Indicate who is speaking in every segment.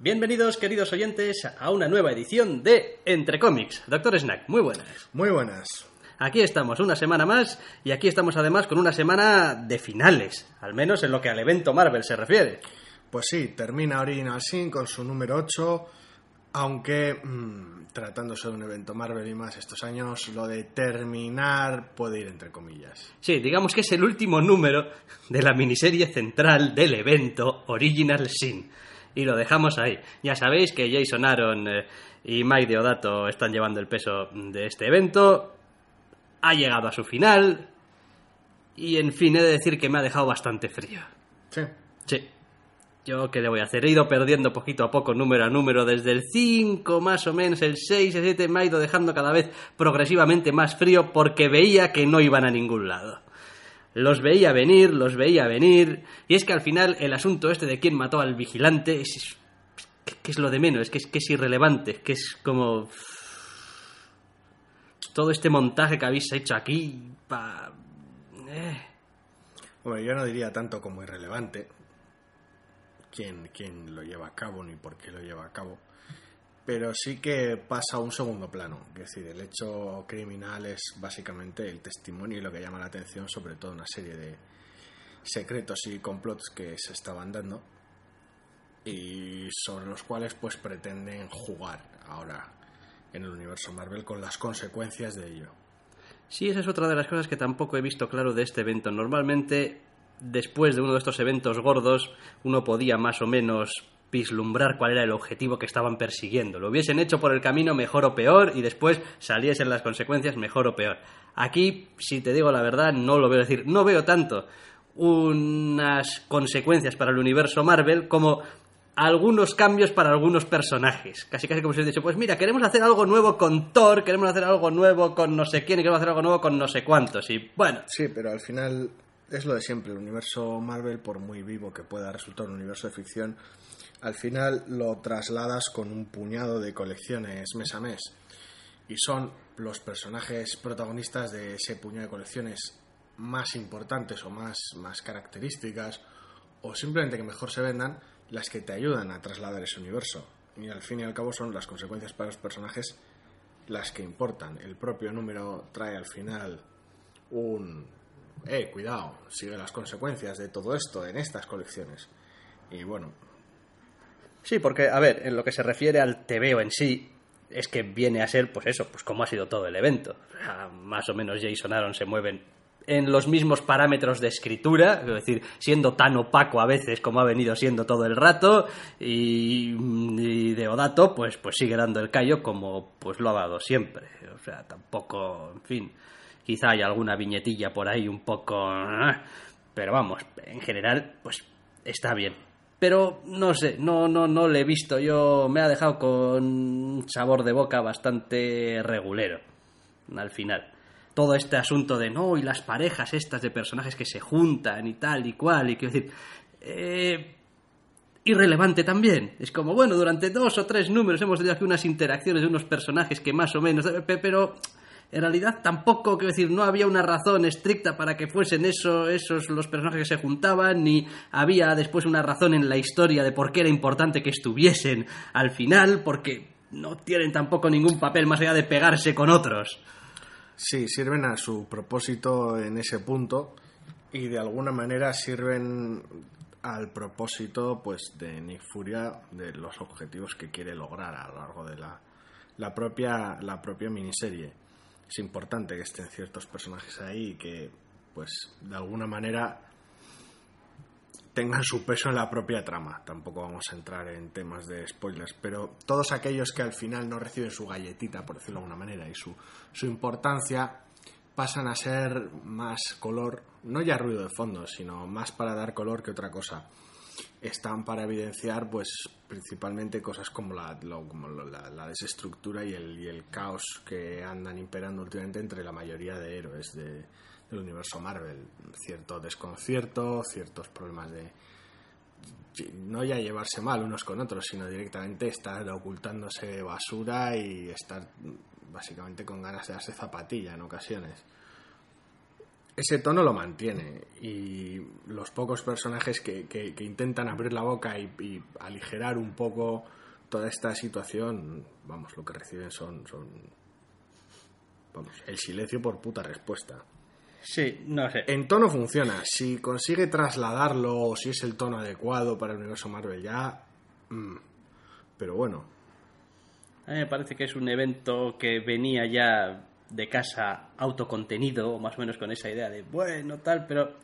Speaker 1: Bienvenidos, queridos oyentes, a una nueva edición de Entre Cómics. Doctor Snack, muy buenas.
Speaker 2: Muy buenas.
Speaker 1: Aquí estamos una semana más y aquí estamos además con una semana de finales, al menos en lo que al evento Marvel se refiere.
Speaker 2: Pues sí, termina Original Sin con su número 8, aunque mmm, tratándose de un evento Marvel y más estos años, lo de terminar puede ir entre comillas.
Speaker 1: Sí, digamos que es el último número de la miniserie central del evento Original Sin. Y lo dejamos ahí. Ya sabéis que Jason Aaron eh, y Mike Deodato están llevando el peso de este evento. Ha llegado a su final. Y en fin, he de decir que me ha dejado bastante frío.
Speaker 2: Sí.
Speaker 1: Sí. Yo, ¿qué le voy a hacer? He ido perdiendo poquito a poco, número a número, desde el 5 más o menos, el 6, el 7, me ha ido dejando cada vez progresivamente más frío porque veía que no iban a ningún lado. Los veía venir, los veía venir, y es que al final el asunto este de quién mató al vigilante es, que es lo de menos, es que, es que es irrelevante, que es como... Todo este montaje que habéis hecho aquí, pa... Eh.
Speaker 2: Yo no diría tanto como irrelevante, quién, quién lo lleva a cabo ni por qué lo lleva a cabo. Pero sí que pasa a un segundo plano. Es decir, el hecho criminal es básicamente el testimonio y lo que llama la atención, sobre todo una serie de secretos y complots que se estaban dando y sobre los cuales pues pretenden jugar ahora en el universo Marvel con las consecuencias de ello.
Speaker 1: Sí, esa es otra de las cosas que tampoco he visto claro de este evento. Normalmente después de uno de estos eventos gordos, uno podía más o menos vislumbrar cuál era el objetivo que estaban persiguiendo. Lo hubiesen hecho por el camino mejor o peor y después saliesen las consecuencias mejor o peor. Aquí, si te digo la verdad, no lo veo decir, no veo tanto unas consecuencias para el universo Marvel como algunos cambios para algunos personajes. Casi casi como si hubiese dicho, pues mira, queremos hacer algo nuevo con Thor, queremos hacer algo nuevo con no sé quién y queremos hacer algo nuevo con no sé cuántos. Y bueno.
Speaker 2: Sí, pero al final es lo de siempre, el universo Marvel, por muy vivo que pueda resultar un universo de ficción, al final lo trasladas con un puñado de colecciones mes a mes. Y son los personajes protagonistas de ese puñado de colecciones más importantes o más, más características, o simplemente que mejor se vendan, las que te ayudan a trasladar ese universo. Y al fin y al cabo son las consecuencias para los personajes las que importan. El propio número trae al final un, eh, cuidado, sigue las consecuencias de todo esto en estas colecciones. Y bueno.
Speaker 1: Sí, porque, a ver, en lo que se refiere al TVO en sí, es que viene a ser, pues eso, pues como ha sido todo el evento. Más o menos Jason Aaron se mueven en los mismos parámetros de escritura, es decir, siendo tan opaco a veces como ha venido siendo todo el rato, y, y Deodato, pues, pues sigue dando el callo como pues lo ha dado siempre. O sea, tampoco, en fin Quizá hay alguna viñetilla por ahí un poco... ¿eh? Pero vamos, en general, pues está bien. Pero no sé, no, no, no le he visto. Yo me ha dejado con sabor de boca bastante regulero al final. Todo este asunto de no, y las parejas estas de personajes que se juntan y tal y cual, y quiero decir, eh, irrelevante también. Es como, bueno, durante dos o tres números hemos tenido aquí unas interacciones de unos personajes que más o menos, pero en realidad tampoco, quiero decir, no había una razón estricta para que fuesen eso, esos los personajes que se juntaban, ni había después una razón en la historia de por qué era importante que estuviesen al final, porque no tienen tampoco ningún papel más allá de pegarse con otros.
Speaker 2: Sí, sirven a su propósito en ese punto y de alguna manera sirven al propósito pues de Nick Furia de los objetivos que quiere lograr a lo largo de la, la propia la propia miniserie es importante que estén ciertos personajes ahí y que, pues, de alguna manera tengan su peso en la propia trama. Tampoco vamos a entrar en temas de spoilers, pero todos aquellos que al final no reciben su galletita, por decirlo de alguna manera, y su, su importancia pasan a ser más color, no ya ruido de fondo, sino más para dar color que otra cosa. Están para evidenciar pues principalmente cosas como la, desestructura y el, caos que andan imperando últimamente entre la mayoría de héroes de- del universo Marvel. Cierto desconcierto, ciertos problemas de no ya llevarse mal unos con otros, sino directamente estar ocultándose basura y estar básicamente con ganas de darse zapatilla en ocasiones ese tono lo mantiene y los pocos personajes que, que- que intentan abrir la boca y, y aligerar un poco toda esta situación, vamos, lo que reciben son, son vamos, el silencio por puta respuesta.
Speaker 1: Sí, no sé.
Speaker 2: En tono funciona, si consigue trasladarlo o si es el tono adecuado para el universo Marvel ya, mm, pero bueno,
Speaker 1: A mí me parece que es un evento que venía ya de casa autocontenido, o más o menos con esa idea de, bueno, tal, pero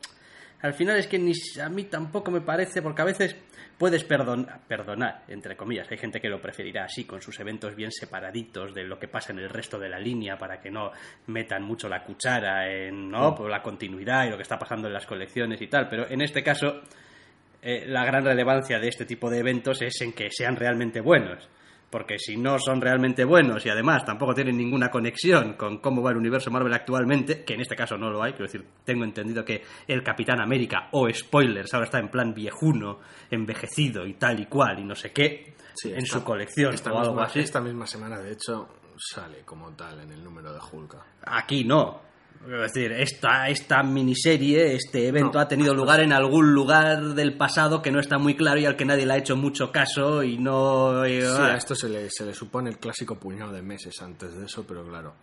Speaker 1: al final es que ni a mí tampoco me parece, porque a veces puedes perdonar, perdonar, entre comillas, hay gente que lo preferirá así, con sus eventos bien separaditos de lo que pasa en el resto de la línea, para que no metan mucho la cuchara en ¿no? Por la continuidad y lo que está pasando en las colecciones y tal, pero en este caso eh, la gran relevancia de este tipo de eventos es en que sean realmente buenos. Porque si no son realmente buenos y además tampoco tienen ninguna conexión con cómo va el universo Marvel actualmente, que en este caso no lo hay, quiero decir, tengo entendido que el Capitán América, o spoilers, ahora está en plan viejuno, envejecido y tal y cual y no sé qué,
Speaker 2: sí,
Speaker 1: en
Speaker 2: esta-
Speaker 1: su colección
Speaker 2: esta
Speaker 1: o algo
Speaker 2: misma-
Speaker 1: así.
Speaker 2: Esta misma semana, de hecho, sale como tal en el número de Hulk.
Speaker 1: Aquí no. Es decir, esta, esta miniserie, este evento
Speaker 2: No,
Speaker 1: ha tenido lugar en algún lugar del pasado que no está muy claro y al que nadie le ha hecho mucho caso y no... y-
Speaker 2: Sí,
Speaker 1: ah.
Speaker 2: a esto se le, se le supone el clásico puñado de meses antes de eso, pero claro,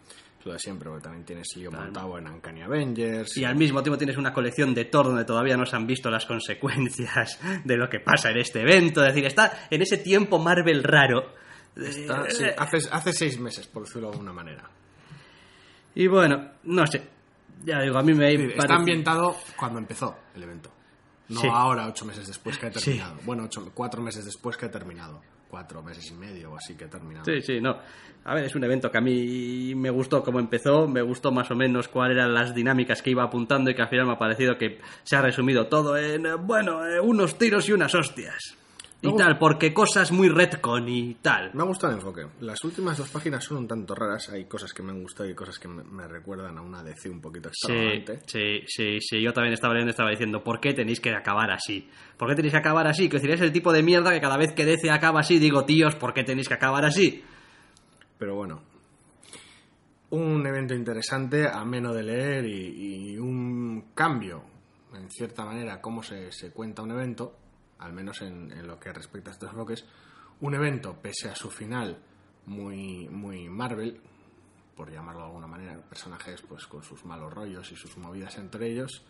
Speaker 2: lo de siempre, porque también tienes lío montado en Uncanny Avengers.
Speaker 1: Y al mismo tiempo tienes una colección de Thor donde todavía no se han visto las consecuencias de lo que pasa en este evento. Es decir, está en ese tiempo Marvel raro.
Speaker 2: Está- sí, hace, hace seis meses, por decirlo de alguna manera.
Speaker 1: Y bueno, no sé. Ya digo, a mí me
Speaker 2: Está
Speaker 1: parece-
Speaker 2: ambientado cuando empezó el evento. No
Speaker 1: Sí.
Speaker 2: ahora, ocho meses después que ha
Speaker 1: Sí.
Speaker 2: terminado. Bueno, ocho, cuatro meses después que ha terminado. Cuatro meses y medio o así que ha terminado.
Speaker 1: Sí, sí, no. A ver, es un evento que a mí me gustó cómo empezó, me gustó más o menos cuáles eran las dinámicas que iba apuntando y que al final me ha parecido que se ha resumido todo en, eh, bueno, eh, unos tiros y unas hostias. Y
Speaker 2: No.
Speaker 1: tal, porque cosas muy retcon y tal.
Speaker 2: Me ha gustado el enfoque. Las últimas dos páginas son un tanto raras. Hay cosas que me han gustado y cosas que me, me recuerdan a una DC un poquito
Speaker 1: Sí,
Speaker 2: extravagante.
Speaker 1: sí, sí, sí. Yo también estaba leyendo, estaba diciendo, ¿por qué tenéis que acabar así? ¿Por qué tenéis que acabar así? Que decir, es el tipo de mierda que cada vez que DC acaba así, digo, tíos, ¿por qué tenéis que acabar así?
Speaker 2: Pero bueno, un evento interesante, ameno de leer y, y un cambio, en cierta manera, cómo se, se cuenta un evento, al menos en, lo que respecta a estos bloques. Un evento, pese a su final muy, muy Marvel, por llamarlo de alguna manera, personajes pues con sus malos rollos y sus movidas entre ellos,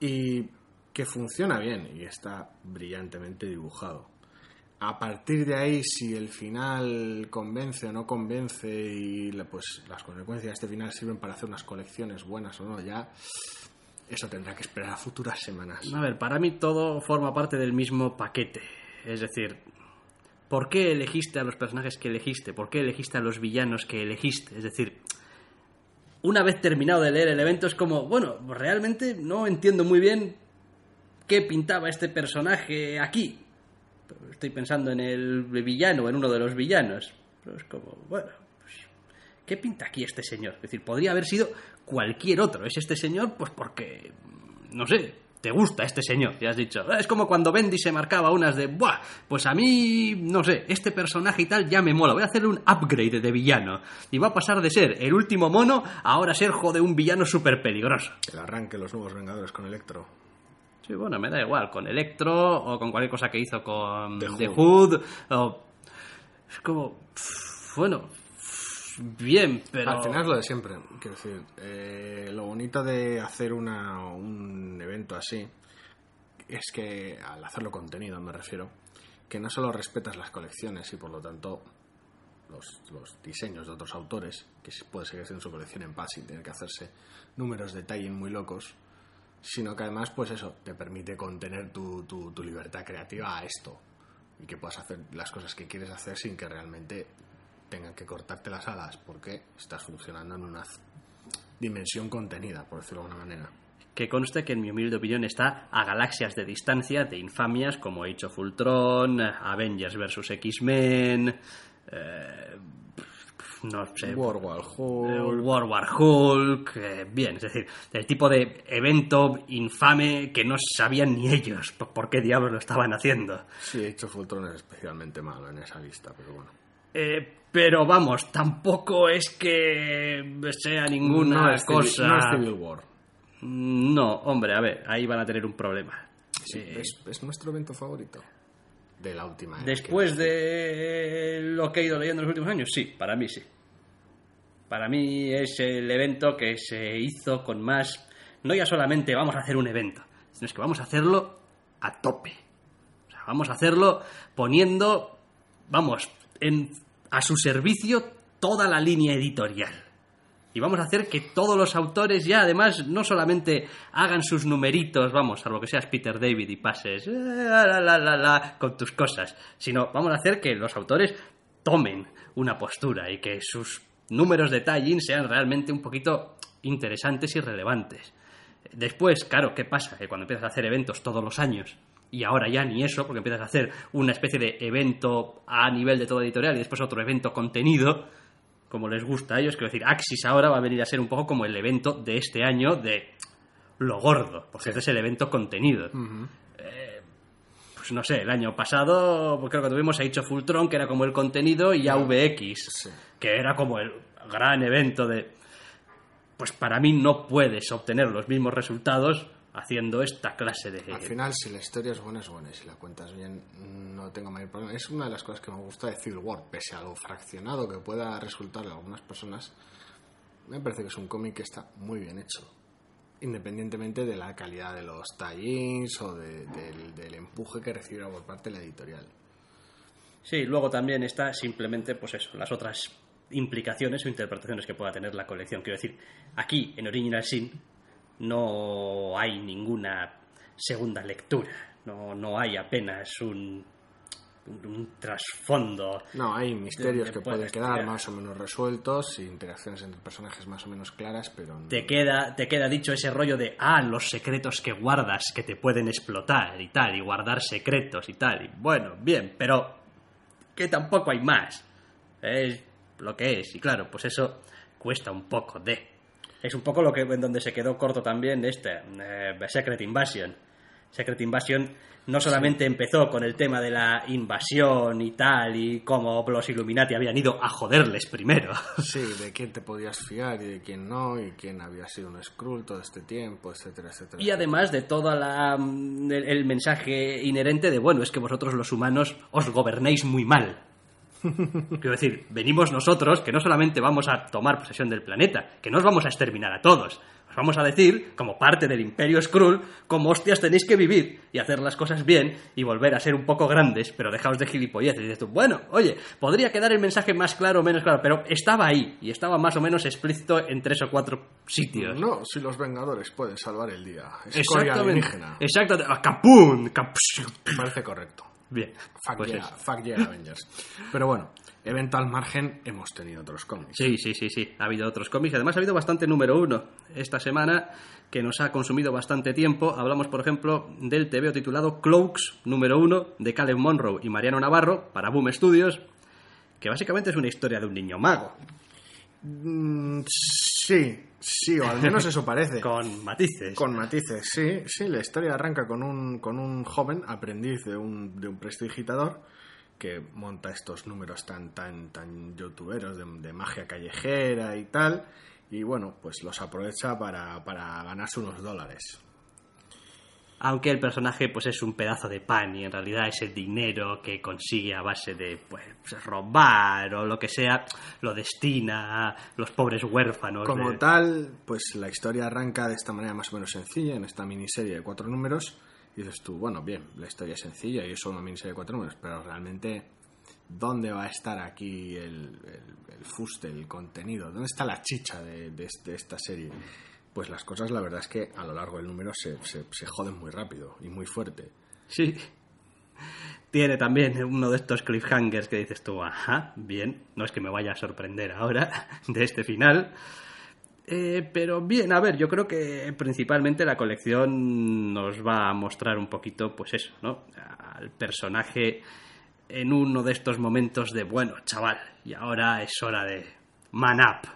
Speaker 2: y que funciona bien y está brillantemente dibujado. A partir de ahí, si el final convence o no convence y pues las consecuencias de este final sirven para hacer unas colecciones buenas o no, ya eso tendrá que esperar a futuras semanas.
Speaker 1: A ver, para mí todo forma parte del mismo paquete. Es decir, ¿por qué elegiste a los personajes que elegiste? ¿Por qué elegiste a los villanos que elegiste? Es decir, una vez terminado de leer el evento es como, bueno, realmente no entiendo muy bien qué pintaba este personaje aquí. Estoy pensando en el villano, en uno de los villanos. Pero es como, bueno, ¿qué pinta aquí este señor? Es decir, podría haber sido cualquier otro. Es este señor, pues porque, no sé, te gusta este señor, ya has dicho. Es como cuando Bendy se marcaba unas de, buah, pues a mí, no sé, este personaje y tal ya me mola. Voy a hacerle un upgrade de villano. Y va a pasar de ser el último mono a ahora ser, joder, un villano súper peligroso.
Speaker 2: El arranque de los nuevos Vengadores con Electro.
Speaker 1: Sí, bueno, me da igual, con Electro o con cualquier cosa que hizo con
Speaker 2: The
Speaker 1: The,
Speaker 2: Hood.
Speaker 1: Hood. o- Es como, pff, bueno, bien, pero...
Speaker 2: Al final es lo de siempre. Quiero decir, eh, lo bonito de hacer una, un evento así es que al hacerlo contenido, me refiero, que no solo respetas las colecciones y por lo tanto los, diseños de otros autores, que puede seguir en su colección en paz sin tener que hacerse números de tie muy locos, sino que además, pues eso, te permite contener tu, tu, tu libertad creativa a esto y que puedas hacer las cosas que quieres hacer sin que realmente tengan que cortarte las alas porque estás funcionando en una dimensión contenida, por decirlo de alguna manera.
Speaker 1: que conste que en mi humilde opinión está a galaxias de distancia de infamias como Age of Ultron, Avengers vs. X-Men, eh, no sé,
Speaker 2: War War
Speaker 1: eh,
Speaker 2: Hulk.
Speaker 1: War Hulk, eh, bien, es decir, el tipo de evento infame que no sabían ni ellos por, por qué diablos lo estaban haciendo.
Speaker 2: Sí, Age of Ultron es especialmente malo en esa lista, pero bueno.
Speaker 1: Eh, pero vamos, tampoco es que sea ninguna
Speaker 2: no
Speaker 1: cosa.
Speaker 2: no es Civil War.
Speaker 1: No, hombre, a ver, ahí van a tener un problema.
Speaker 2: Sí,
Speaker 1: Eh,
Speaker 2: es, es nuestro evento favorito de la última era
Speaker 1: Después de lo que he ido leyendo en los últimos años, sí, para mí sí. Para mí es el evento que se hizo con más... No ya solamente vamos a hacer un evento, sino es que vamos a hacerlo a tope. O sea, vamos a hacerlo poniendo, vamos, en, a su servicio toda la línea editorial. Y vamos a hacer que todos los autores ya, además, no solamente hagan sus numeritos, vamos, salvo que seas Peter David y pases eh, con tus cosas, sino vamos a hacer que los autores tomen una postura y que sus números de tie sean realmente un poquito interesantes y relevantes. Después, claro, ¿qué pasa? Que cuando empiezas a hacer eventos todos los años, y ahora ya ni eso, porque empiezas a hacer una especie de evento a nivel de todo editorial y después otro evento contenido, como les gusta a ellos, quiero decir, Axis ahora va a venir a ser un poco como el evento de este año de lo gordo, porque este es el evento contenido. Eh, pues no sé, el año pasado pues creo que tuvimos a Age of Ultron, que era como el contenido, y AVX,
Speaker 2: Sí.
Speaker 1: que era como el gran evento de... Pues para mí no puedes obtener los mismos resultados haciendo esta clase de...
Speaker 2: Al final, si la historia es buena, es buena. Y si la cuentas bien, no tengo mayor problema. Es una de las cosas que me gusta de Civil War. Pese a lo fraccionado que pueda resultarle a algunas personas, me parece que es un cómic que está muy bien hecho. Independientemente de la calidad de los tie-ins o de- del, del empuje que recibiera por parte de la editorial.
Speaker 1: Sí, luego también está simplemente, pues eso, las otras implicaciones o interpretaciones que pueda tener la colección. Quiero decir, aquí en Original Sin no hay ninguna segunda lectura, no, no hay apenas un, un, un trasfondo.
Speaker 2: No, hay misterios que
Speaker 1: de
Speaker 2: pueden quedar más o menos resueltos y interacciones entre personajes más o menos claras, pero no-
Speaker 1: Te queda, te queda dicho ese rollo de, ah, los secretos que guardas que te pueden explotar y tal, y guardar secretos y tal. Y bueno, bien, pero que tampoco hay más. Es lo que es. Y claro, pues eso cuesta un poco de. Es un poco lo que en donde se quedó corto también este eh, Secret Invasion. Secret Invasion no solamente empezó con el tema de la invasión y tal, y cómo los Illuminati habían ido a joderles primero.
Speaker 2: Sí, de quién te podías fiar y de quién no, y quién había sido un Skrull todo este tiempo, etcétera, etcétera.
Speaker 1: Y además de todo el, el mensaje inherente de, bueno, es que vosotros los humanos os gobernéis muy mal. Quiero decir, venimos nosotros que no solamente vamos a tomar posesión del planeta, que no os vamos a exterminar a todos. Os vamos a decir, como parte del Imperio Skrull, cómo hostias tenéis que vivir y hacer las cosas bien y volver a ser un poco grandes, pero dejaos de gilipolleces. Y dices tú, bueno, oye, podría quedar el mensaje más claro o menos claro, pero estaba ahí y estaba más o menos explícito en tres o cuatro sitios.
Speaker 2: No, si los Vengadores pueden salvar el día. Escoria
Speaker 1: Exactamente. Exactamente. Ah, ¡Capún! Caps-
Speaker 2: Me parece correcto.
Speaker 1: Bien.
Speaker 2: Fuck,
Speaker 1: pues
Speaker 2: yeah,
Speaker 1: eso.
Speaker 2: fuck yeah, Avengers. Pero bueno, evento al margen, hemos tenido otros cómics.
Speaker 1: Sí, sí, sí, sí. Ha habido otros cómics. Además, ha habido bastante número uno esta semana que nos ha consumido bastante tiempo. Hablamos, por ejemplo, del TVO titulado Cloaks, número uno, de Caleb Monroe y Mariano Navarro, para Boom Studios, que básicamente es una historia de un niño mago,
Speaker 2: Mm, sí, sí, o al menos eso parece.
Speaker 1: con matices.
Speaker 2: Con matices, sí, sí, la historia arranca con un, con un joven aprendiz de un, de un prestidigitador que monta estos números tan, tan, tan youtuberos de, de magia callejera y tal, y bueno, pues los aprovecha para, para ganarse unos dólares.
Speaker 1: Aunque el personaje pues es un pedazo de pan y en realidad ese dinero que consigue a base de pues, robar o lo que sea, lo destina a los pobres huérfanos.
Speaker 2: Como
Speaker 1: de-
Speaker 2: tal, pues la historia arranca de esta manera más o menos sencilla, en esta miniserie de cuatro números, y dices tú, bueno, bien, la historia es sencilla y es solo una miniserie de cuatro números, pero realmente, ¿dónde va a estar aquí el, el, el fuste, el contenido? ¿Dónde está la chicha de, de de esta serie? Pues las cosas, la verdad es que a lo largo del número se, se, joden muy rápido y muy fuerte.
Speaker 1: Sí. Tiene también uno de estos cliffhangers que dices tú, ajá, bien, no es que me vaya a sorprender ahora de este final. Eh, pero bien, a ver, yo creo que principalmente la colección nos va a mostrar un poquito, pues eso, ¿no? Al personaje en uno de estos momentos de, bueno, chaval, y ahora es hora de man up,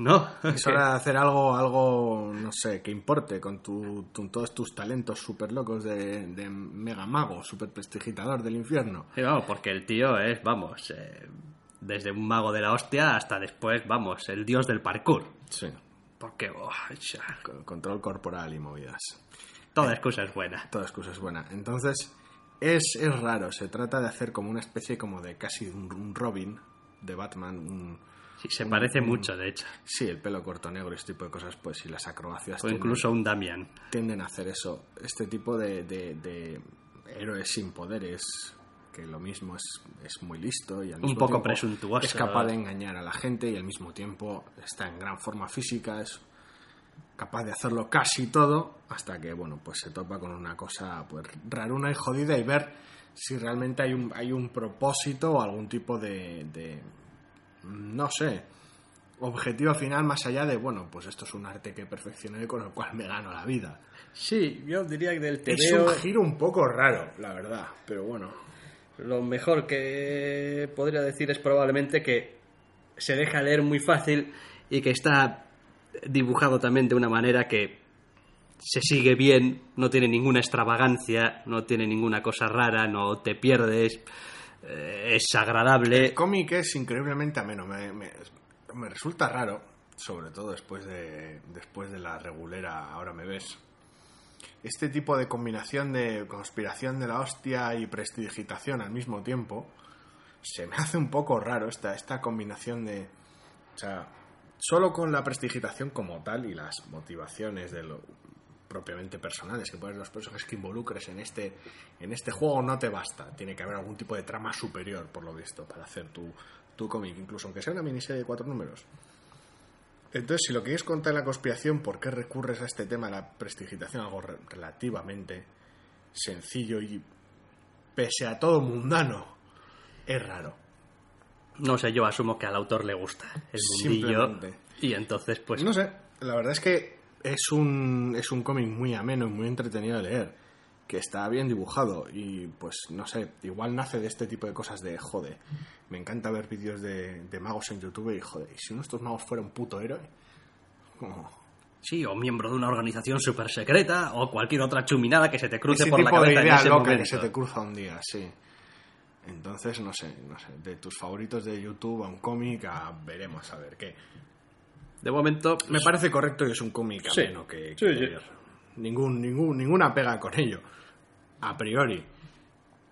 Speaker 1: ¿no?
Speaker 2: Es hora de hacer algo, algo no sé, que importe con, tu, con todos tus talentos súper locos de, de mega mago, súper prestigitador del infierno.
Speaker 1: Sí, vamos, porque el tío es, vamos, eh, desde un mago de la hostia hasta después, vamos, el dios del parkour.
Speaker 2: Sí.
Speaker 1: Porque, oh,
Speaker 2: Con- Control corporal y movidas.
Speaker 1: toda excusa es buena.
Speaker 2: Toda excusa es buena. Entonces, es, es raro. Se trata de hacer como una especie como de casi un, un Robin de Batman. un-
Speaker 1: Sí, se parece mucho, de hecho.
Speaker 2: sí, el pelo corto negro, este tipo de cosas, pues, y las acrobacias
Speaker 1: O
Speaker 2: tienden-
Speaker 1: incluso un Damian.
Speaker 2: tienden a hacer eso. Este tipo de, de- de héroes sin poderes, que lo mismo es, es muy listo y al
Speaker 1: Un
Speaker 2: mismo
Speaker 1: poco
Speaker 2: tiempo
Speaker 1: presuntuoso.
Speaker 2: Es capaz de engañar a la gente y al mismo tiempo está en gran forma física, es capaz de hacerlo casi todo, hasta que bueno, pues se topa con una cosa pues raruna y jodida y ver si realmente hay un, hay un propósito o algún tipo de, de no sé, objetivo final más allá de, bueno, pues esto es un arte que perfeccioné y con el cual me gano la vida.
Speaker 1: Sí, yo diría que del
Speaker 2: Es
Speaker 1: TVO
Speaker 2: un giro un poco raro, la verdad, pero bueno.
Speaker 1: lo mejor que podría decir es probablemente que se deja leer muy fácil y que está dibujado también de una manera que se sigue bien, no tiene ninguna extravagancia, no tiene ninguna cosa rara, no te pierdes, es agradable.
Speaker 2: El cómic es increíblemente ameno, me, me- me resulta raro, sobre todo después de, después de la regulera Ahora me ves. Este tipo de combinación de conspiración de la hostia y prestidigitación al mismo tiempo, se me hace un poco raro esta, esta combinación de... O sea, solo con la prestigitación como tal y las motivaciones de lo propiamente personales que pueden los personajes que involucres en este, en este juego no te basta. Tiene que haber algún tipo de trama superior, por lo visto, para hacer tu, tu cómic, incluso aunque sea una miniserie de cuatro números. Entonces, si lo quieres contar en la conspiración, ¿por qué recurres a este tema de la prestigitación? Algo re- relativamente sencillo y, pese a todo mundano, es raro.
Speaker 1: No sé, yo asumo que al autor le gusta el mundillo y entonces pues
Speaker 2: No sé, la verdad es que es un, es un cómic muy ameno y muy entretenido de leer, que está bien dibujado y pues no sé, igual nace de este tipo de cosas de jode. Me encanta ver vídeos de, de magos en YouTube y joder, ¿y si uno de estos magos fuera un puto héroe?
Speaker 1: Sí, o miembro de una organización súper secreta o cualquier otra chuminada que se te cruce
Speaker 2: ese
Speaker 1: por la
Speaker 2: tipo de
Speaker 1: cabeza en
Speaker 2: idea
Speaker 1: ese
Speaker 2: loca
Speaker 1: momento.
Speaker 2: que se te cruza un día, sí. Entonces, no sé, no sé, de tus favoritos de YouTube a un cómic a veremos a ver qué.
Speaker 1: De momento,
Speaker 2: Me parece correcto y es un cómic
Speaker 1: Sí.
Speaker 2: ameno que, que
Speaker 1: Sí.
Speaker 2: Ningún, ningún, ninguna pega con ello. A priori.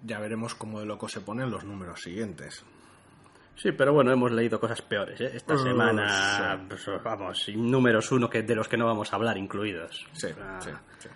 Speaker 2: Ya veremos cómo de loco se ponen los números siguientes.
Speaker 1: Sí, pero bueno, hemos leído cosas peores. ¿eh? Esta
Speaker 2: Uh,
Speaker 1: semana,
Speaker 2: sí.
Speaker 1: pues, vamos, números uno que de los que no vamos a hablar incluidos. Ah,
Speaker 2: sí, sí.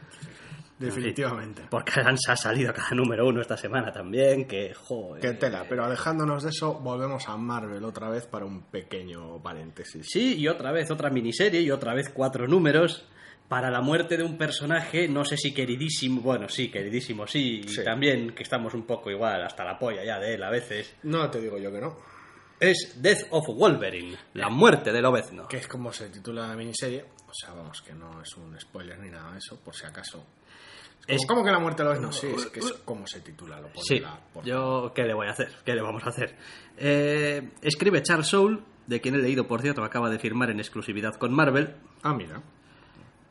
Speaker 2: Definitivamente.
Speaker 1: Porque han ha salido cada número uno esta semana también, que joder.
Speaker 2: Qué tela, pero alejándonos de eso, volvemos a Marvel otra vez para un pequeño paréntesis.
Speaker 1: Sí, y otra vez otra miniserie y otra vez cuatro números para la muerte de un personaje, no sé si queridísimo, bueno, sí, queridísimo, sí, y
Speaker 2: Sí.
Speaker 1: también que estamos un poco igual, hasta la polla ya de él a veces.
Speaker 2: No te digo yo que no.
Speaker 1: Es Death of Wolverine, la muerte del Obezno.
Speaker 2: Que es como se titula la miniserie. O sea, vamos, que no es un spoiler ni nada de eso, por si acaso.
Speaker 1: Es-
Speaker 2: como que la muerte lo es, no, sí, es que es como se titula, lo
Speaker 1: Sí,
Speaker 2: la
Speaker 1: yo, ¿qué le voy a hacer? ¿Qué le vamos a hacer? Eh, escribe Charles Soule, de quien he leído, por cierto, acaba de firmar en exclusividad con Marvel,
Speaker 2: Ah, mira.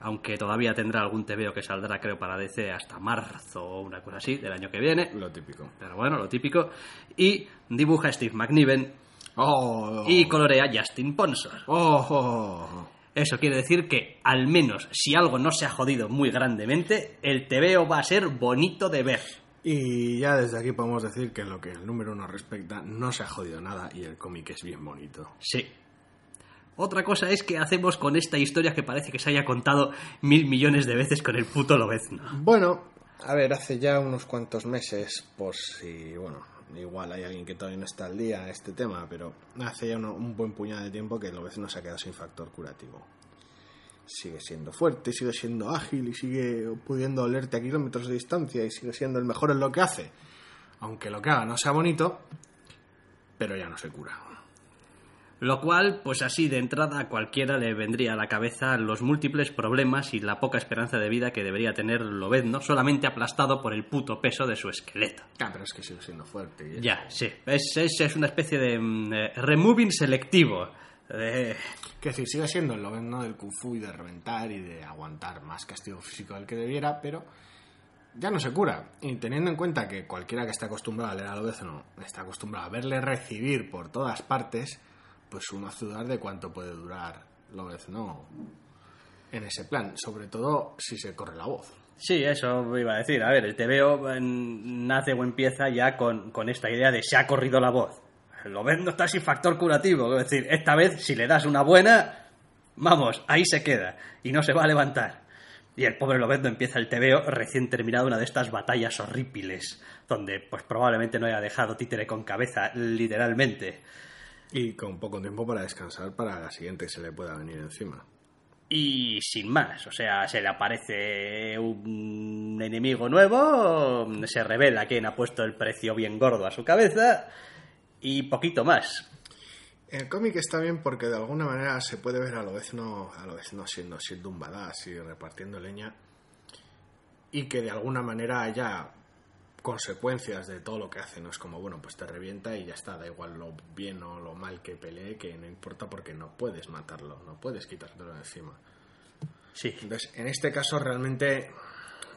Speaker 1: aunque todavía tendrá algún TVO que saldrá, creo, para DC hasta marzo o una cosa así del año que viene.
Speaker 2: Lo típico.
Speaker 1: Pero bueno, lo típico. Y dibuja Steve McNiven
Speaker 2: Oh,
Speaker 1: y colorea Justin Ponsor.
Speaker 2: oh, oh.
Speaker 1: Eso quiere decir que, al menos, si algo no se ha jodido muy grandemente, el TVO va a ser bonito de ver.
Speaker 2: Y ya desde aquí podemos decir que en lo que el número nos respecta, no se ha jodido nada y el cómic es bien bonito.
Speaker 1: Sí. Otra cosa es que hacemos con esta historia que parece que se haya contado mil millones de veces con el puto Lobezno.
Speaker 2: Bueno, a ver, hace ya unos cuantos meses, por si, bueno, igual hay alguien que todavía no está al día en este tema, pero hace ya un buen puñado de tiempo que el no se ha quedado sin factor curativo. Sigue siendo fuerte, sigue siendo ágil y sigue pudiendo olerte a kilómetros de distancia y sigue siendo el mejor en lo que hace. Aunque lo que haga no sea bonito, pero ya no se cura.
Speaker 1: Lo cual, pues así de entrada a cualquiera le vendría a la cabeza los múltiples problemas y la poca esperanza de vida que debería tener Lobezno, solamente aplastado por el puto peso de su esqueleto.
Speaker 2: Ah, pero es que sigue siendo fuerte. y-
Speaker 1: Ya, sí. Es, es, es una especie de mm, eh, removing selectivo. De-
Speaker 2: Quiero decir, sigue siendo el Lobezno del Kung Fu y de reventar y de aguantar más castigo físico del que debiera, pero ya no se cura. Y teniendo en cuenta que cualquiera que esté acostumbrado a leer a Lobezno está acostumbrado a verle recibir por todas partes, pues uno hace dudar de cuánto puede durar Lobezno en ese plan, sobre todo si se corre la voz.
Speaker 1: Sí, eso iba a decir. A ver, el TVO nace o empieza ya con, con esta idea de se ha corrido la voz. Ves, no está sin factor curativo. Es decir, esta vez, si le das una buena, vamos, ahí se queda y no se va a levantar. Y el pobre Lobezno empieza el TVO recién terminado una de estas batallas horripiles, donde pues probablemente no haya dejado títere con cabeza, literalmente.
Speaker 2: Y con poco tiempo para descansar para la siguiente que se le pueda venir encima.
Speaker 1: Y sin más, o sea, se le aparece un enemigo nuevo, se revela quién ha puesto el precio bien gordo a su cabeza y poquito más.
Speaker 2: El cómic está bien porque de alguna manera se puede ver a Lobezno, a Lobezno siendo, siendo un badass y repartiendo leña y que de alguna manera haya consecuencias de todo lo que hace, no es como, bueno, pues te revienta y ya está, da igual lo bien o lo mal que pelee, que no importa porque no puedes matarlo, no puedes quitártelo de encima.
Speaker 1: Sí,
Speaker 2: Entonces, en este caso realmente,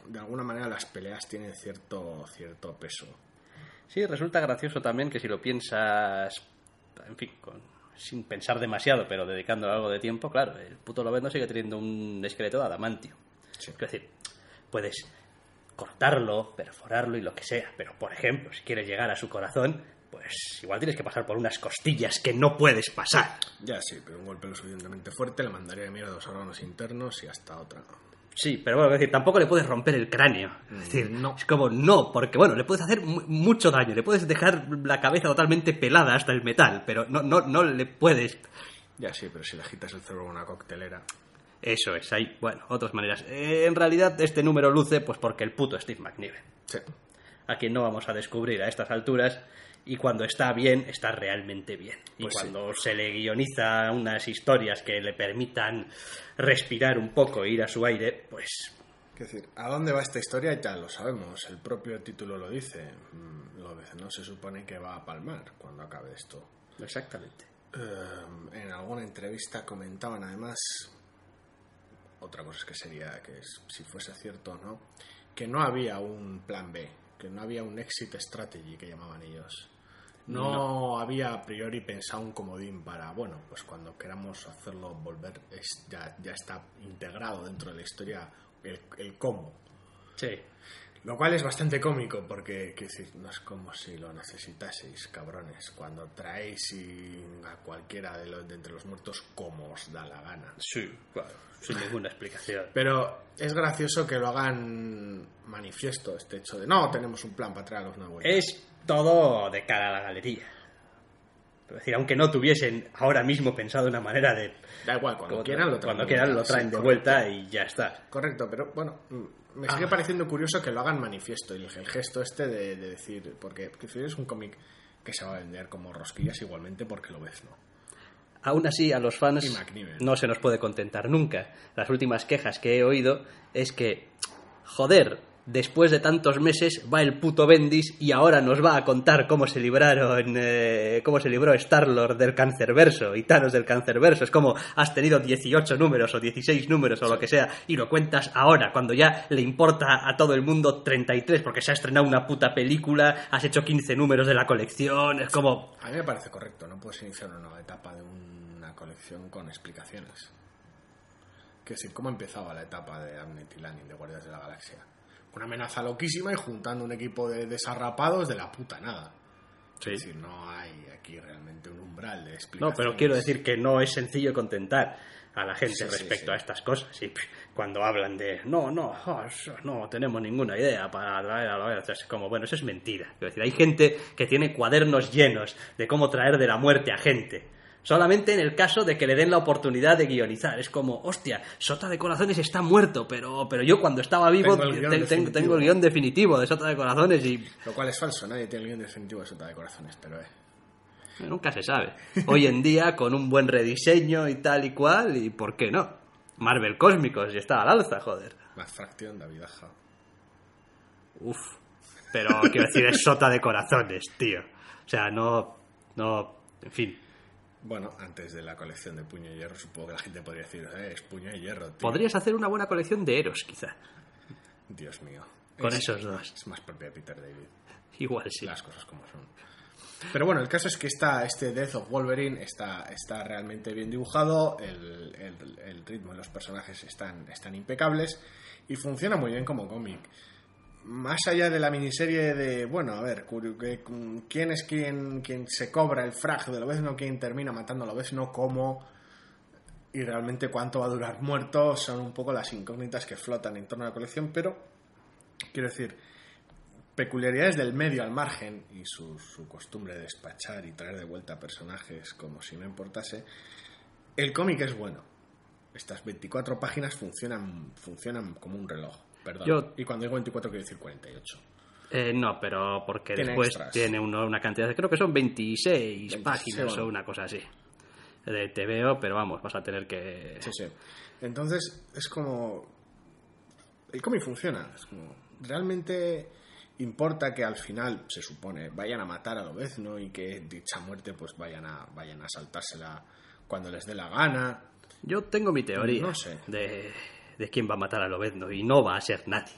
Speaker 2: de alguna manera las peleas tienen cierto, cierto peso.
Speaker 1: sí, resulta gracioso también que si lo piensas, en fin, con- sin pensar demasiado, pero dedicando algo de tiempo, claro, el puto Lobezno sigue teniendo un esqueleto de adamantio.
Speaker 2: Sí.
Speaker 1: Es decir, puedes cortarlo, perforarlo y lo que sea, pero por ejemplo, si quieres llegar a su corazón, pues igual tienes que pasar por unas costillas que no puedes pasar.
Speaker 2: Ya sí, pero un golpe lo suficientemente fuerte le mandaría de mierda a los órganos internos y hasta otra.
Speaker 1: Sí, pero bueno, es decir, tampoco le puedes romper el cráneo. Es decir,
Speaker 2: no.
Speaker 1: es como no, porque bueno, le puedes hacer mu- mucho daño, le puedes dejar la cabeza totalmente pelada hasta el metal, pero no, no, no le puedes.
Speaker 2: Ya sí, pero si le agitas el cerebro con una coctelera.
Speaker 1: Eso es, hay, bueno, otras maneras. Eh, en realidad, este número luce pues porque el puto Steve McNiven,
Speaker 2: Sí.
Speaker 1: a quien no vamos a descubrir a estas alturas, y cuando está bien, está realmente bien. Y
Speaker 2: Pues sí.
Speaker 1: cuando se le guioniza unas historias que le permitan respirar un poco e ir a su aire, pues
Speaker 2: Es decir, ¿a dónde va esta historia? Ya lo sabemos, el propio título lo dice. Mm, Lo dice, no se supone que va a palmar cuando acabe esto.
Speaker 1: exactamente.
Speaker 2: Eh, en alguna entrevista comentaban además, otra cosa es que sería que es- si fuese cierto o no, que no había un plan B, que no había un exit strategy que llamaban ellos. No, había a priori pensado un comodín para, bueno, pues cuando queramos hacerlo volver, es, ya, ya está integrado dentro de la historia el, el cómo.
Speaker 1: Sí.
Speaker 2: Lo cual es bastante cómico porque, decir, no es como si lo necesitaseis, cabrones, cuando traéis y a cualquiera de, los, de entre los muertos como os da la gana.
Speaker 1: Sí, claro, sin ninguna explicación.
Speaker 2: Pero es gracioso que lo hagan manifiesto este hecho de no, tenemos un plan para traer a los Nahuel.
Speaker 1: Es todo de cara a la galería. Es decir, aunque no tuviesen ahora mismo pensado una manera de...
Speaker 2: Da igual, cuando
Speaker 1: como-
Speaker 2: quieran lo traen.
Speaker 1: cuando
Speaker 2: de
Speaker 1: quieran
Speaker 2: vuelta,
Speaker 1: lo traen
Speaker 2: sí,
Speaker 1: de
Speaker 2: correcto.
Speaker 1: vuelta y ya está.
Speaker 2: Correcto, pero bueno, mm, me
Speaker 1: Ah.
Speaker 2: sigue pareciendo curioso que lo hagan manifiesto. Y el, el gesto este de, de decir, porque es un cómic que se va a vender como rosquillas igualmente porque lo ves, ¿no?
Speaker 1: Aún así, a los fans no se nos puede contentar nunca. Las últimas quejas que he oído es que, joder, después de tantos meses va el puto Bendis y ahora nos va a contar cómo se libraron, eh, cómo se libró Star-Lord del cancerverso y Thanos del cancerverso. Es como has tenido 18 números o 16 números o lo que sea y lo cuentas ahora, cuando ya le importa a todo el mundo 33 porque se ha estrenado una puta película, has hecho 15 números de la colección. Es como,
Speaker 2: A mí me parece correcto, no puedes iniciar una nueva etapa de una colección con explicaciones. Decir, ¿cómo empezaba la etapa de Amnet y Lanning de Guardias de la Galaxia? Una amenaza loquísima y juntando un equipo de desarrapados de la puta nada.
Speaker 1: Sí.
Speaker 2: Es decir, no hay aquí realmente un umbral de
Speaker 1: No,
Speaker 2: explicaciones.
Speaker 1: pero quiero decir que no es sencillo contentar a la gente
Speaker 2: Sí,
Speaker 1: respecto
Speaker 2: sí.
Speaker 1: a estas cosas. Y cuando hablan de no, no, oh, no tenemos ninguna idea para traer a la es como, bueno, eso es mentira. Quiero decir, hay gente que tiene cuadernos llenos de cómo traer de la muerte a gente. Solamente en el caso de que le den la oportunidad de guionizar. Es como, hostia, Sota de Corazones está muerto, pero, pero yo cuando estaba vivo
Speaker 2: Tengo el guion
Speaker 1: te-
Speaker 2: definitivo.
Speaker 1: tengo el guion definitivo de Sota de Corazones y
Speaker 2: Lo cual es falso, nadie tiene el guion definitivo de Sota de Corazones, pero eh.
Speaker 1: Nunca se sabe. Hoy en día, con un buen rediseño y tal y cual, y ¿por qué no? Marvel Cósmicos, y está al alza, joder.
Speaker 2: Más fracción, David Aja.
Speaker 1: Uf. Pero quiero decir, es sota de corazones, tío. O sea, no. No. En fin.
Speaker 2: Bueno, antes de la colección de Puño y Hierro, supongo que la gente podría decir, eh, es Puño y Hierro, tío.
Speaker 1: Podrías hacer una buena colección de Eros, quizá.
Speaker 2: Dios mío.
Speaker 1: Con
Speaker 2: Es-
Speaker 1: esos dos.
Speaker 2: Es más propia de Peter David.
Speaker 1: Igual sí.
Speaker 2: Las cosas como son. Pero bueno, el caso es que está, este Death of Wolverine está, está realmente bien dibujado, el, el- el ritmo de los personajes están, están impecables y funciona muy bien como cómic. Más allá de la miniserie de, bueno, a ver, que- quién es quien, quien se cobra el frag de Lobezno, quién termina matando a Lobezno, cómo y realmente cuánto va a durar muerto, son un poco las incógnitas que flotan en torno a la colección, pero quiero decir, peculiaridades del medio al margen y su, su costumbre de despachar y traer de vuelta personajes como si no importase, el cómic es bueno. Estas 24 páginas funcionan, funcionan como un reloj, perdón.
Speaker 1: Yo-
Speaker 2: Y cuando digo 24 quiero decir 48.
Speaker 1: Eh, no, pero porque
Speaker 2: Tiene
Speaker 1: después
Speaker 2: extras.
Speaker 1: tiene uno, una cantidad, de- creo que son 26
Speaker 2: 26,
Speaker 1: páginas
Speaker 2: bueno.
Speaker 1: o una cosa así. De te veo, pero vamos, vas a tener que...
Speaker 2: Sí, sí. Entonces es como... El cómic funciona. Es como... Realmente importa que al final, se supone, vayan a matar a Lobezno y que dicha muerte pues vayan a, vayan a saltársela cuando les dé la gana.
Speaker 1: Yo tengo mi teoría
Speaker 2: No sé.
Speaker 1: de, de quién va a matar a Lobezno y no va a ser nadie.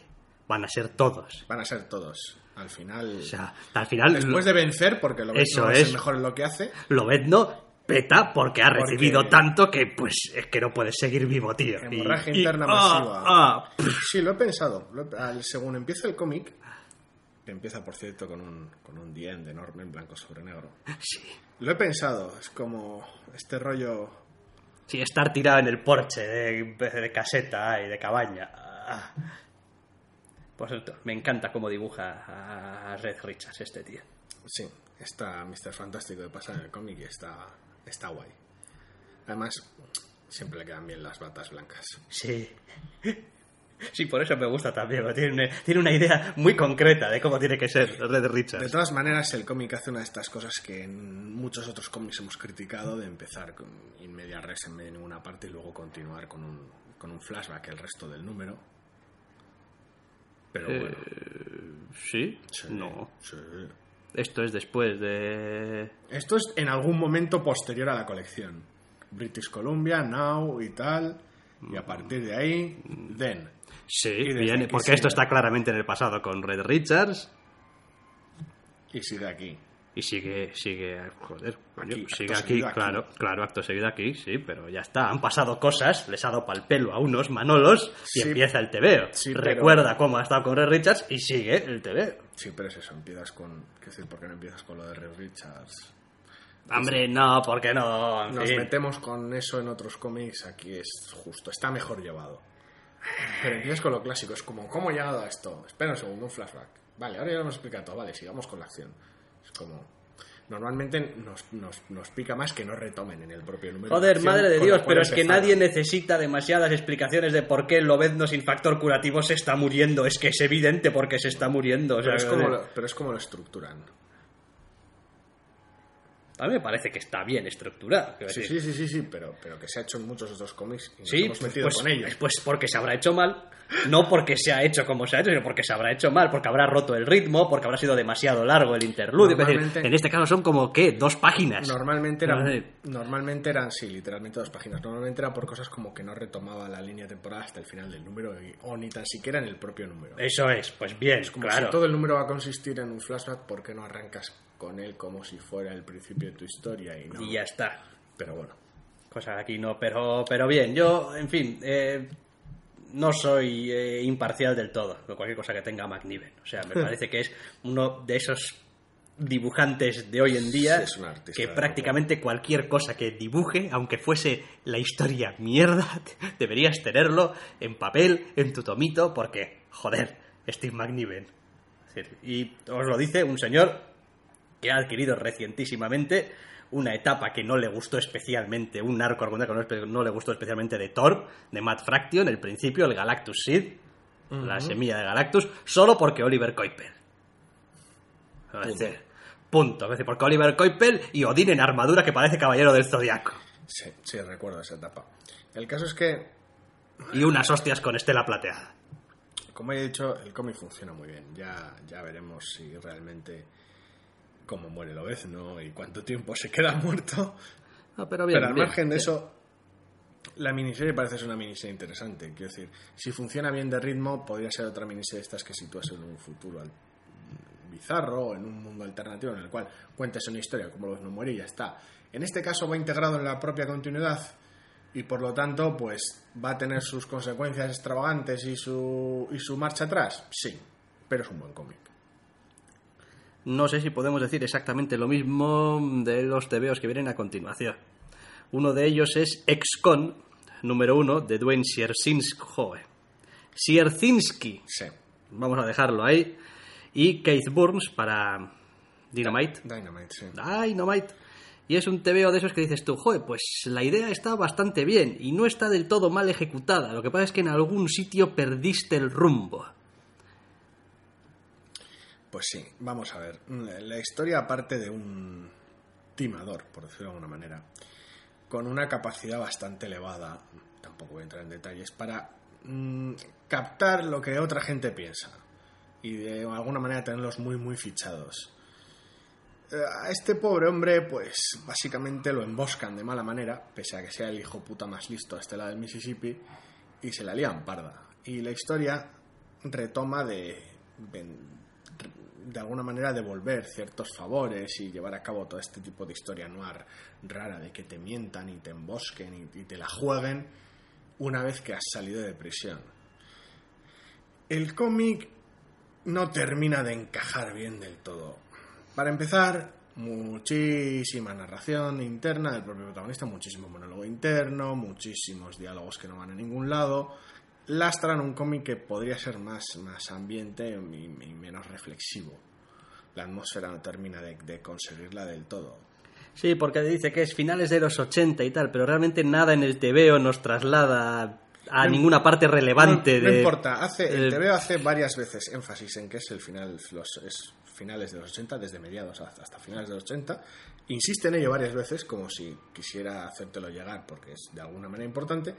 Speaker 1: Van a ser todos.
Speaker 2: Van a ser todos. Al final...
Speaker 1: O sea, al final
Speaker 2: después de vencer, porque Lobezno
Speaker 1: Eso
Speaker 2: es
Speaker 1: es.
Speaker 2: el mejor en lo que hace,
Speaker 1: Lobezno peta porque ha
Speaker 2: Porque-
Speaker 1: recibido tanto que pues es que no puedes seguir vivo, tío.
Speaker 2: Hemorragia
Speaker 1: y-
Speaker 2: interna
Speaker 1: ah,
Speaker 2: masiva.
Speaker 1: ah,
Speaker 2: Sí, lo he pensado. Según empieza el cómic, que empieza, por cierto, con un, con un enorme en blanco sobre negro.
Speaker 1: sí.
Speaker 2: Lo he pensado. Es como este rollo...
Speaker 1: Sí, estar tirado en el porche de, de caseta y de cabaña. Ah. Por cierto, me encanta cómo dibuja a Red Richards este tío.
Speaker 2: Sí, está Mr. Fantástico de pasar en el cómic y está, está guay. Además, siempre le quedan bien las batas blancas.
Speaker 1: Sí. Sí, por eso me gusta también. Tiene una, tiene una idea muy concreta de cómo tiene que ser Red
Speaker 2: De
Speaker 1: Richards.
Speaker 2: todas maneras, el cómic hace una de estas cosas que en muchos otros cómics hemos criticado, de empezar con in media res en medio de ninguna parte y luego continuar con un, con un flashback el resto del número. Pero
Speaker 1: Eh,
Speaker 2: bueno.
Speaker 1: ¿Sí?
Speaker 2: sí,
Speaker 1: No.
Speaker 2: sí.
Speaker 1: Esto es después de...
Speaker 2: Esto es en algún momento posterior a la colección. British Columbia, Now y tal. Y a partir de ahí, Then.
Speaker 1: Sí, porque esto está claramente en el pasado con Red Richards
Speaker 2: Y sigue aquí.
Speaker 1: y sigue, sigue, joder, coño,
Speaker 2: Aquí,
Speaker 1: sigue aquí,
Speaker 2: seguido aquí.
Speaker 1: claro, claro, acto seguido aquí, sí, pero ya está, han pasado cosas, les ha dado pal pelo a unos Manolos y
Speaker 2: Sí.
Speaker 1: empieza el TVO.
Speaker 2: Sí, pero-
Speaker 1: Recuerda cómo ha estado con Red Richards y sigue el TVO.
Speaker 2: Sí, pero es eso, empiezas con... ¿Qué decir? ¿Por qué no empiezas con lo de Red Richards?
Speaker 1: Hombre, no, ¿por qué no? En
Speaker 2: Nos
Speaker 1: fin.
Speaker 2: metemos con eso en otros cómics, aquí es justo, está mejor llevado. Pero empiezas con lo clásico, es como, ¿cómo he llegado a esto? Espera un segundo, un flashback. Vale, ahora ya lo hemos explicado todo, vale, sigamos con la acción. Es como... Normalmente nos, nos, nos pica más que no retomen en el propio número. de
Speaker 1: Joder, madre de Dios, pero es que nadie necesita demasiadas explicaciones de por qué Lobezno sin factor curativo se está muriendo. Es que es evidente por qué se está muriendo. O sea,
Speaker 2: Pero es, como lo, pero es como lo estructuran.
Speaker 1: A mí me parece que está bien estructurado.
Speaker 2: Sí, sí, sí, sí, sí, pero, pero que se ha hecho en muchos otros cómics y nos
Speaker 1: Sí,
Speaker 2: hemos metido
Speaker 1: pues,
Speaker 2: con ellos.
Speaker 1: pues porque se habrá hecho mal, no porque se ha hecho como se ha hecho, sino porque se habrá hecho mal, porque habrá roto el ritmo, porque habrá sido demasiado largo el interludio. Es decir,
Speaker 2: Normalmente-
Speaker 1: en este caso son como, ¿qué? Dos páginas.
Speaker 2: Normalmente eran,
Speaker 1: No sé.
Speaker 2: normalmente eran, sí, literalmente dos páginas. Normalmente era por cosas como que no retomaba la línea temporal hasta el final del número o ni tan siquiera en el propio número.
Speaker 1: Eso es, pues bien,
Speaker 2: Como
Speaker 1: claro.
Speaker 2: si todo el número va a consistir en un flashback, ¿por qué no arrancas con él como si fuera el principio de tu historia? Y, no?
Speaker 1: Y ya está.
Speaker 2: Pero bueno,
Speaker 1: Cosa que aquí no, pero, pero bien, yo, en fin, eh, no soy eh, imparcial del todo con cualquier cosa que tenga McNiven. O sea, me parece que es uno de esos dibujantes de hoy en día
Speaker 2: Sí, es un artista
Speaker 1: que prácticamente cualquier cosa que dibuje, aunque fuese la historia mierda, deberías tenerlo en papel, en tu tomito, porque, joder, Steve McNiven. Y os lo dice un señor que ha adquirido recientísimamente una etapa que no le gustó especialmente, un arco argumental que no, le gustó especialmente de Thor, de Matt Fraction, el principio, el Galactus Seed, la semilla de Galactus, solo porque Oliver decir, punto. Es decir, porque Oliver Coipel y Odín en armadura que parece caballero del zodiaco.
Speaker 2: Sí, sí, recuerdo esa etapa. El caso es que,
Speaker 1: Y unas hostias con estela plateada.
Speaker 2: como he dicho, el cómic funciona muy bien. Ya, ya veremos si realmente cómo muere Lobezno y cuánto tiempo se queda muerto.
Speaker 1: Ah, pero bien,
Speaker 2: Pero al
Speaker 1: bien,
Speaker 2: margen de
Speaker 1: bien.
Speaker 2: eso, la miniserie parece ser una miniserie interesante. Quiero decir, si funciona bien de ritmo, podría ser otra miniserie de estas que sitúas en un futuro bizarro o en un mundo alternativo en el cual cuentes una historia como los no muere y ya está. En este caso va integrado en la propia continuidad y por lo tanto pues va a tener sus consecuencias extravagantes y su, y su marcha atrás. Sí, pero es un buen cómic.
Speaker 1: No sé si podemos decir exactamente lo mismo de los tebeos que vienen a continuación. Uno de ellos es Ex-Con, número uno, de Dwayne Sierzinski. Sierzinski.
Speaker 2: Sí.
Speaker 1: Vamos a dejarlo ahí. Y Keith Burns para Dynamite.
Speaker 2: Dynamite, sí.
Speaker 1: Dynamite. Y es un tebeo de esos que dices tú, joder, pues la idea está bastante bien y no está del todo mal ejecutada. Lo que pasa es que en algún sitio perdiste el rumbo.
Speaker 2: Pues sí, vamos a ver. La la historia parte de un timador, por decirlo de alguna manera, con una capacidad bastante elevada, tampoco voy a entrar en detalles, para mm, captar lo que otra gente piensa y de alguna manera tenerlos muy, muy fichados. Eh, A este pobre hombre, pues básicamente lo emboscan de mala manera, pese a que sea el hijo puta más listo a este lado del Mississippi, y se la lían parda. Y la historia retoma de, de alguna manera devolver ciertos favores y llevar a cabo todo este tipo de historia noir rara de que te mientan y te embosquen y, te la jueguen una vez que has salido de prisión. El cómic no termina de encajar bien del todo. Para empezar, muchísima narración interna del propio protagonista, muchísimo monólogo interno, muchísimos diálogos que no van a ningún lado. Lastran un cómic que podría ser más, más ambiente y, y menos reflexivo. La atmósfera no termina de, de conseguirla del todo.
Speaker 1: Sí, porque dice que es finales de los 80 y tal, pero realmente nada en el TVO nos traslada a
Speaker 2: No-
Speaker 1: ninguna parte relevante
Speaker 2: no, no
Speaker 1: de...
Speaker 2: importa, hace, el
Speaker 1: eh,
Speaker 2: TVO hace varias veces énfasis en que es el final, los es finales de los 80, desde mediados hasta, hasta finales de los 80. Insiste en ello varias veces, como si quisiera hacértelo llegar, porque es de alguna manera importante,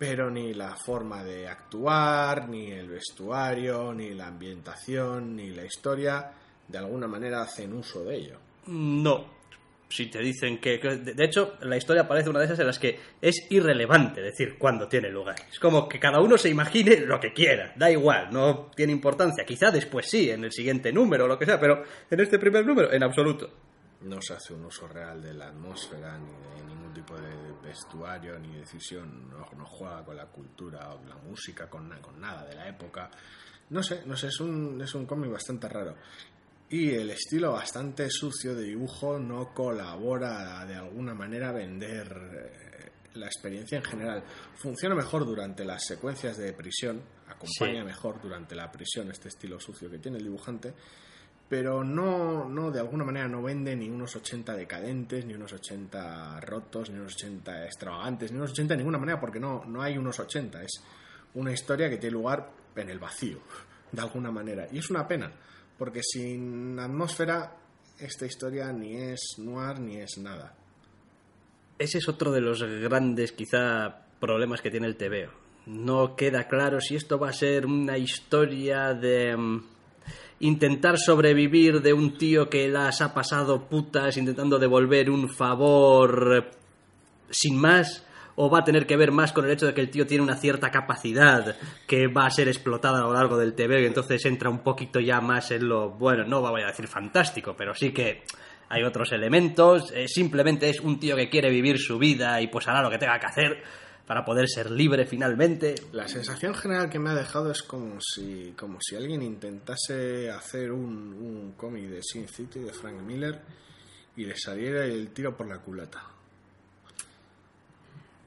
Speaker 2: pero ni la forma de actuar, ni el vestuario, ni la ambientación, ni la historia, de alguna manera hacen uso de ello.
Speaker 1: No. Si te dicen que... de hecho, la historia parece una de esas en las que es irrelevante decir cuándo tiene lugar. Es como que cada uno se imagine lo que quiera. Da igual, no tiene importancia. Quizá después sí, en el siguiente número o lo que sea, pero en este primer número, en absoluto.
Speaker 2: No se hace un uso real de la atmósfera ni de ningún tipo de vestuario ni decisión no, no juega con la cultura o la música con, na- con nada de la época. No sé no sé es un es un cómic bastante raro. Y el estilo bastante sucio de dibujo no colabora de alguna manera a vender eh, la experiencia en general. Funciona mejor durante las secuencias de prisión acompaña
Speaker 1: Sí.
Speaker 2: mejor durante la prisión este estilo sucio que tiene el dibujante pero no, no, de alguna manera no vende ni unos 80 decadentes, ni unos 80 rotos, ni unos 80 extravagantes, ni unos 80 de ninguna manera, porque no, no hay unos 80, es una historia que tiene lugar en el vacío, de alguna manera. Y es una pena, porque sin atmósfera esta historia ni es noir ni es nada.
Speaker 1: Ese es otro de los grandes, quizá, problemas que tiene el TVO. No queda claro si esto va a ser una historia de mm, intentar sobrevivir de un tío que las ha pasado putas intentando devolver un favor eh, sin más, o va a tener que ver más con el hecho de que el tío tiene una cierta capacidad que va a ser explotada a lo largo del TV y entonces entra un poquito ya más en lo, bueno, no voy a decir fantástico, pero sí que hay otros elementos, eh, simplemente es un tío que quiere vivir su vida y pues hará lo que tenga que hacer para poder ser libre finalmente.
Speaker 2: La sensación general que me ha dejado es como si, como si alguien intentase hacer un, un cómic de Sin City de Frank Miller y le saliera el tiro por la culata.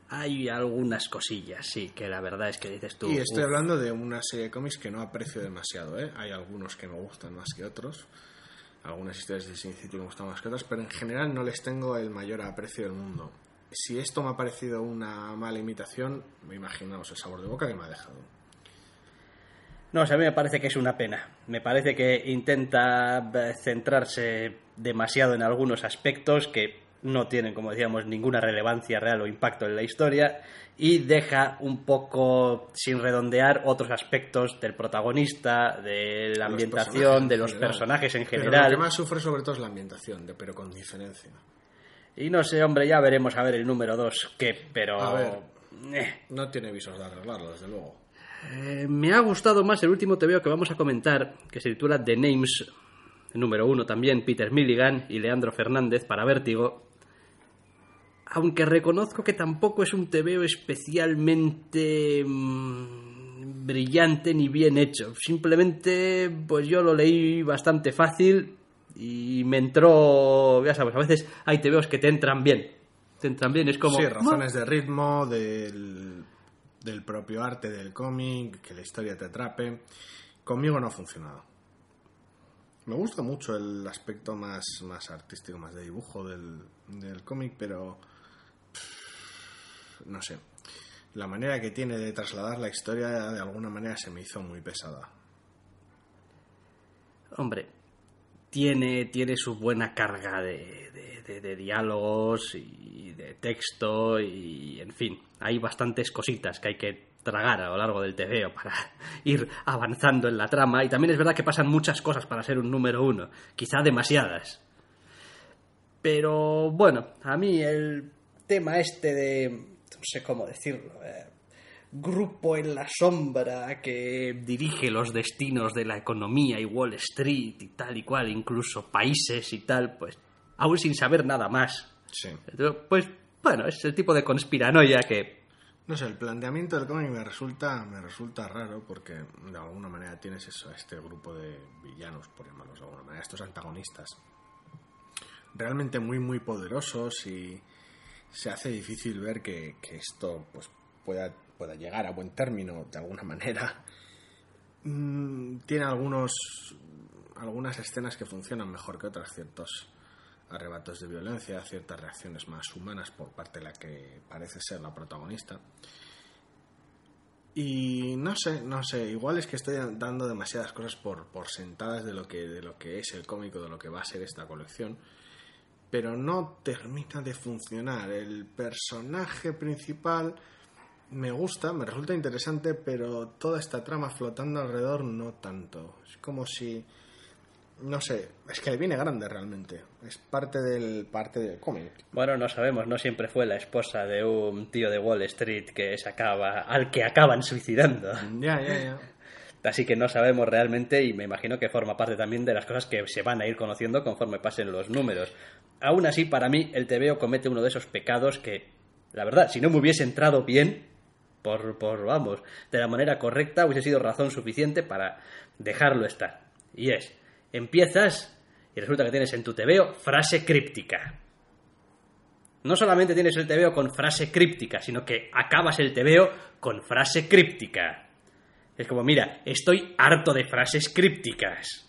Speaker 1: Hay algunas cosillas, sí, que la verdad es que dices tú.
Speaker 2: Y estoy
Speaker 1: "Uf".
Speaker 2: hablando de una serie de cómics que no aprecio demasiado, ¿eh? Hay algunos que me gustan más que otros. Algunas historias de Sin City me gustan más que otras, pero en general no les tengo el mayor aprecio del mundo. Si esto me ha parecido una mala imitación, me imaginaos el sabor de boca que me ha dejado.
Speaker 1: No, o sea, a mí me parece que es una pena. Me parece que intenta eh, centrarse demasiado en algunos aspectos que no tienen, como decíamos, ninguna relevancia real o impacto en la historia y deja un poco sin redondear otros aspectos del protagonista, de la ambientación, de los personajes en general. Pero
Speaker 2: lo que más sufre sobre todo es la ambientación, pero con diferencia.
Speaker 1: Y no sé, hombre, ya veremos a ver el número 2 qué, pero...
Speaker 2: A ver, eh. no tiene visos de arreglarlo, desde luego.
Speaker 1: Eh, me ha gustado más el último te veo que vamos a comentar, que se titula The Names, número 1 también, Peter Milligan y Leandro Fernández para Vértigo, aunque reconozco que tampoco es un TVO especialmente mm, brillante ni bien hecho. Simplemente, pues yo lo leí bastante fácil y me entró, ya sabes, a veces hay TVOs que te entran bien. Te entran bien, es como...
Speaker 2: Sí, razones de ritmo, del, del propio arte del cómic, que la historia te atrape. Conmigo no ha funcionado. Me gusta mucho el aspecto más, más artístico, más de dibujo del, del cómic, pero no sé, la manera que tiene de trasladar la historia de alguna manera se me hizo muy pesada.
Speaker 1: Hombre, tiene, tiene su buena carga de, de, diálogos y de texto y, en fin, hay bastantes cositas que hay que tragar a lo largo del TVO para ir avanzando en la trama y también es verdad que pasan muchas cosas para ser un número uno, quizá demasiadas. Pero bueno, a mí el tema este de no sé cómo decirlo, eh, grupo en la sombra que dirige los destinos de la economía y Wall Street y tal y cual, incluso países y tal, pues aún sin saber nada más.
Speaker 2: Sí.
Speaker 1: Pues bueno, es el tipo de conspiranoia que...
Speaker 2: No sé, el planteamiento del cómic me resulta, me resulta raro porque de alguna manera tienes eso, este grupo de villanos, por llamarlos de alguna manera, estos antagonistas, realmente muy, muy poderosos y se hace difícil ver que, esto pues, pueda, pueda llegar a buen término de alguna manera. Mm, tiene algunos, algunas escenas que funcionan mejor que otras, ciertos arrebatos de violencia, ciertas reacciones más humanas por parte de la que parece ser la protagonista. Y no sé, no sé, igual es que estoy dando demasiadas cosas por, por sentadas de lo que, de lo que es el cómico, de lo que va a ser esta colección pero no termina de funcionar. El personaje principal me gusta, me resulta interesante, pero toda esta trama flotando alrededor no tanto. Es como si no sé, es que viene grande realmente. Es parte del parte del cómic.
Speaker 1: Bueno, no sabemos, no siempre fue la esposa de un tío de Wall Street que se acaba al que acaban suicidando.
Speaker 2: Ya, ya, ya.
Speaker 1: Así que no sabemos realmente y me imagino que forma parte también de las cosas que se van a ir conociendo conforme pasen los números. Aún así, para mí, el TVO comete uno de esos pecados que, la verdad, si no me hubiese entrado bien, por, por, vamos, de la manera correcta, hubiese sido razón suficiente para dejarlo estar. Y es, empiezas y resulta que tienes en tu TVO frase críptica. No solamente tienes el TVO con frase críptica, sino que acabas el TVO con frase críptica. Es como, mira, estoy harto de frases crípticas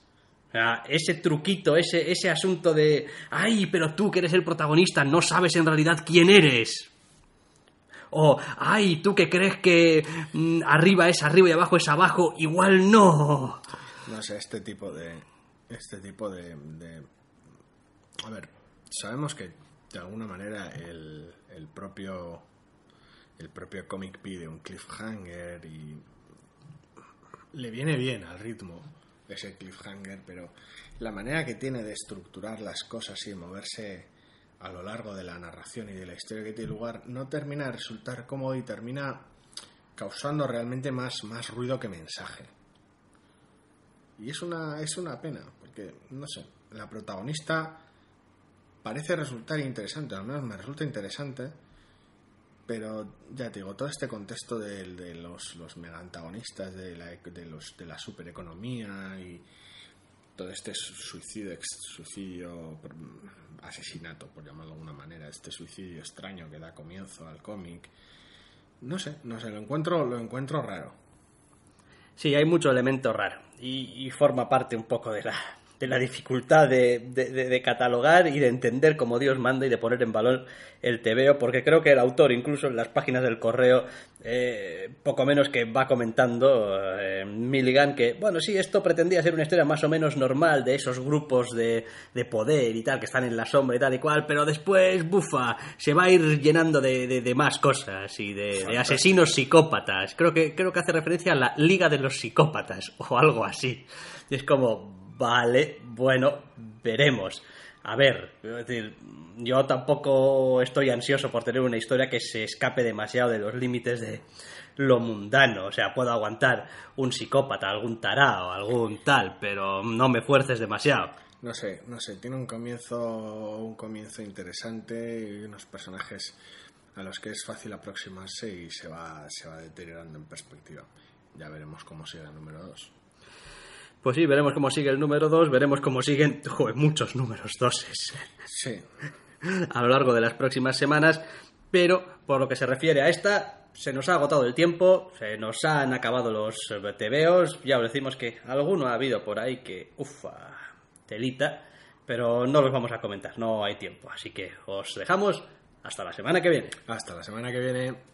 Speaker 1: ese truquito, ese, ese asunto de, ay, pero tú que eres el protagonista no sabes en realidad quién eres. O, ay, tú que crees que mm, arriba es arriba y abajo es abajo, igual no.
Speaker 2: No sé, este tipo de... Este tipo de... A ver, sabemos que de alguna manera el, el propio... El propio cómic pide un cliffhanger y... Le viene bien al ritmo ese cliffhanger, pero la manera que tiene de estructurar las cosas y de moverse a lo largo de la narración y de la historia que tiene lugar no termina de resultar cómodo y termina causando realmente más, más ruido que mensaje. Y es una, es una pena, porque, no sé, la protagonista parece resultar interesante, al menos me resulta interesante, pero ya te digo, todo este contexto de, los, los mega antagonistas de la, de, los, de la supereconomía y todo este suicidio, suicidio, asesinato, por llamarlo de alguna manera, este suicidio extraño que da comienzo al cómic, no sé, no sé, lo encuentro, lo encuentro raro.
Speaker 1: Sí, hay mucho elemento raro y, y forma parte un poco de la, de la dificultad de, de, catalogar y de entender como Dios manda y de poner en valor el tebeo, porque creo que el autor, incluso en las páginas del correo, eh, poco menos que va comentando eh, Milligan que, bueno, sí, esto pretendía ser una historia más o menos normal de esos grupos de, de poder y tal, que están en la sombra y tal y cual, pero después, bufa, se va a ir llenando de, de más cosas y de, asesinos psicópatas. Creo que, creo que hace referencia a la Liga de los Psicópatas o algo así. Y es como, Vale, bueno, veremos. A ver, yo tampoco estoy ansioso por tener una historia que se escape demasiado de los límites de lo mundano. O sea, puedo aguantar un psicópata, algún tarao, algún tal, pero no me fuerces demasiado.
Speaker 2: No sé, no sé, tiene un comienzo, un comienzo interesante y unos personajes a los que es fácil aproximarse y se va, se va deteriorando en perspectiva. Ya veremos cómo sigue el número 2.
Speaker 1: Pues sí, veremos cómo sigue el número 2, veremos cómo siguen muchos números doses.
Speaker 2: Sí.
Speaker 1: A lo largo de las próximas semanas, pero por lo que se refiere a esta, se nos ha agotado el tiempo, se nos han acabado los tebeos, ya os decimos que alguno ha habido por ahí que, ufa, telita, pero no los vamos a comentar, no hay tiempo, así que os dejamos hasta la semana que viene.
Speaker 2: Hasta la semana que viene.